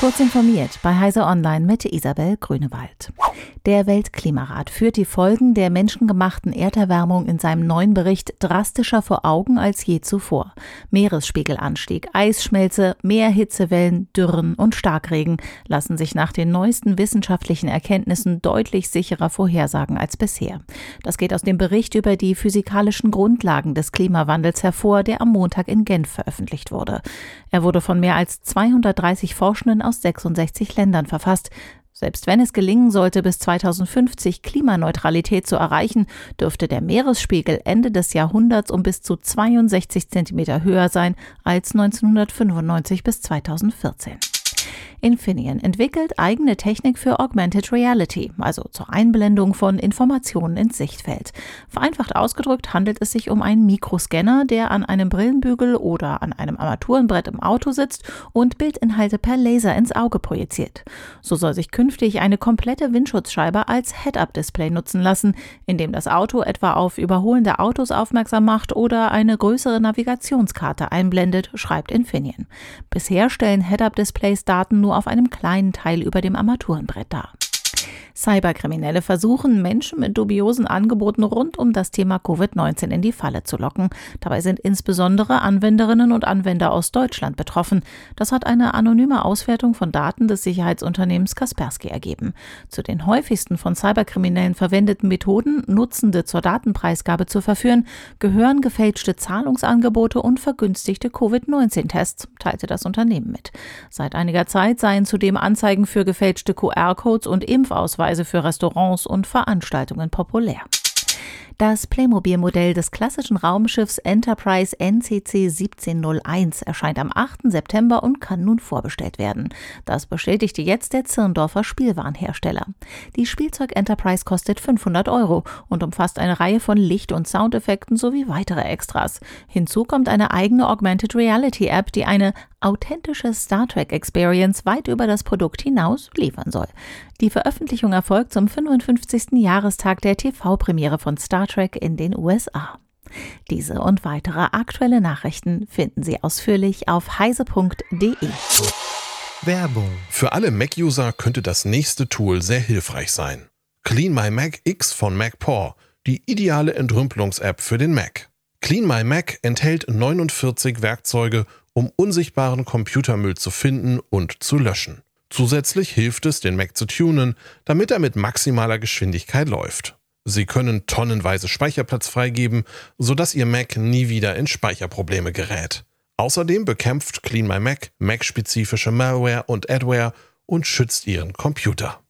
Kurz informiert bei Heise Online mit Isabel Grünewald. Der Weltklimarat führt die Folgen der menschengemachten Erderwärmung in seinem neuen Bericht drastischer vor Augen als je zuvor. Meeresspiegelanstieg, Eisschmelze, Meerhitzewellen, Dürren und Starkregen lassen sich nach den neuesten wissenschaftlichen Erkenntnissen deutlich sicherer vorhersagen als bisher. Das geht aus dem Bericht über die physikalischen Grundlagen des Klimawandels hervor, der am Montag in Genf veröffentlicht wurde. Er wurde von mehr als 230 Forschenden aus 66 Ländern verfasst. Selbst wenn es gelingen sollte, bis 2050 Klimaneutralität zu erreichen, dürfte der Meeresspiegel Ende des Jahrhunderts um bis zu 62 Zentimeter höher sein als 1995 bis 2014. Infineon entwickelt eigene Technik für Augmented Reality, also zur Einblendung von Informationen ins Sichtfeld. Vereinfacht ausgedrückt handelt es sich um einen Mikroscanner, der an einem Brillenbügel oder an einem Armaturenbrett im Auto sitzt und Bildinhalte per Laser ins Auge projiziert. So soll sich künftig eine komplette Windschutzscheibe als Head-Up-Display nutzen lassen, indem das Auto etwa auf überholende Autos aufmerksam macht oder eine größere Navigationskarte einblendet, schreibt Infineon. Bisher stellen Head-Up-Displays Daten nur auf einem kleinen Teil über dem Armaturenbrett dar. Cyberkriminelle versuchen, Menschen mit dubiosen Angeboten rund um das Thema Covid-19 in die Falle zu locken. Dabei sind insbesondere Anwenderinnen und Anwender aus Deutschland betroffen. Das hat eine anonyme Auswertung von Daten des Sicherheitsunternehmens Kaspersky ergeben. Zu den häufigsten von Cyberkriminellen verwendeten Methoden, Nutzende zur Datenpreisgabe zu verführen, gehören gefälschte Zahlungsangebote und vergünstigte Covid-19-Tests, teilte das Unternehmen mit. Seit einiger Zeit seien zudem Anzeigen für gefälschte QR-Codes und Impfausweise beispielsweise für Restaurants und Veranstaltungen populär. Das Playmobil-Modell des klassischen Raumschiffs Enterprise NCC 1701 erscheint am 8. September und kann nun vorbestellt werden. Das bestätigte jetzt der Zirndorfer Spielwarenhersteller. Die Spielzeug Enterprise kostet 500 Euro und umfasst eine Reihe von Licht- und Soundeffekten sowie weitere Extras. Hinzu kommt eine eigene Augmented Reality App, die eine authentische Star Trek Experience weit über das Produkt hinaus liefern soll. Die Veröffentlichung erfolgt zum 55. Jahrestag der TV-Premiere von Star Trek in den USA. Diese und weitere aktuelle Nachrichten finden Sie ausführlich auf heise.de. Werbung. Für alle Mac-User könnte das nächste Tool sehr hilfreich sein. Clean My Mac X von MacPaw, die ideale Entrümpelungs-App für den Mac. Clean My Mac enthält 49 Werkzeuge, um unsichtbaren Computermüll zu finden und zu löschen. Zusätzlich hilft es, den Mac zu tunen, damit er mit maximaler Geschwindigkeit läuft. Sie können tonnenweise Speicherplatz freigeben, sodass Ihr Mac nie wieder in Speicherprobleme gerät. Außerdem bekämpft Clean My Mac Mac-spezifische Malware und Adware und schützt Ihren Computer.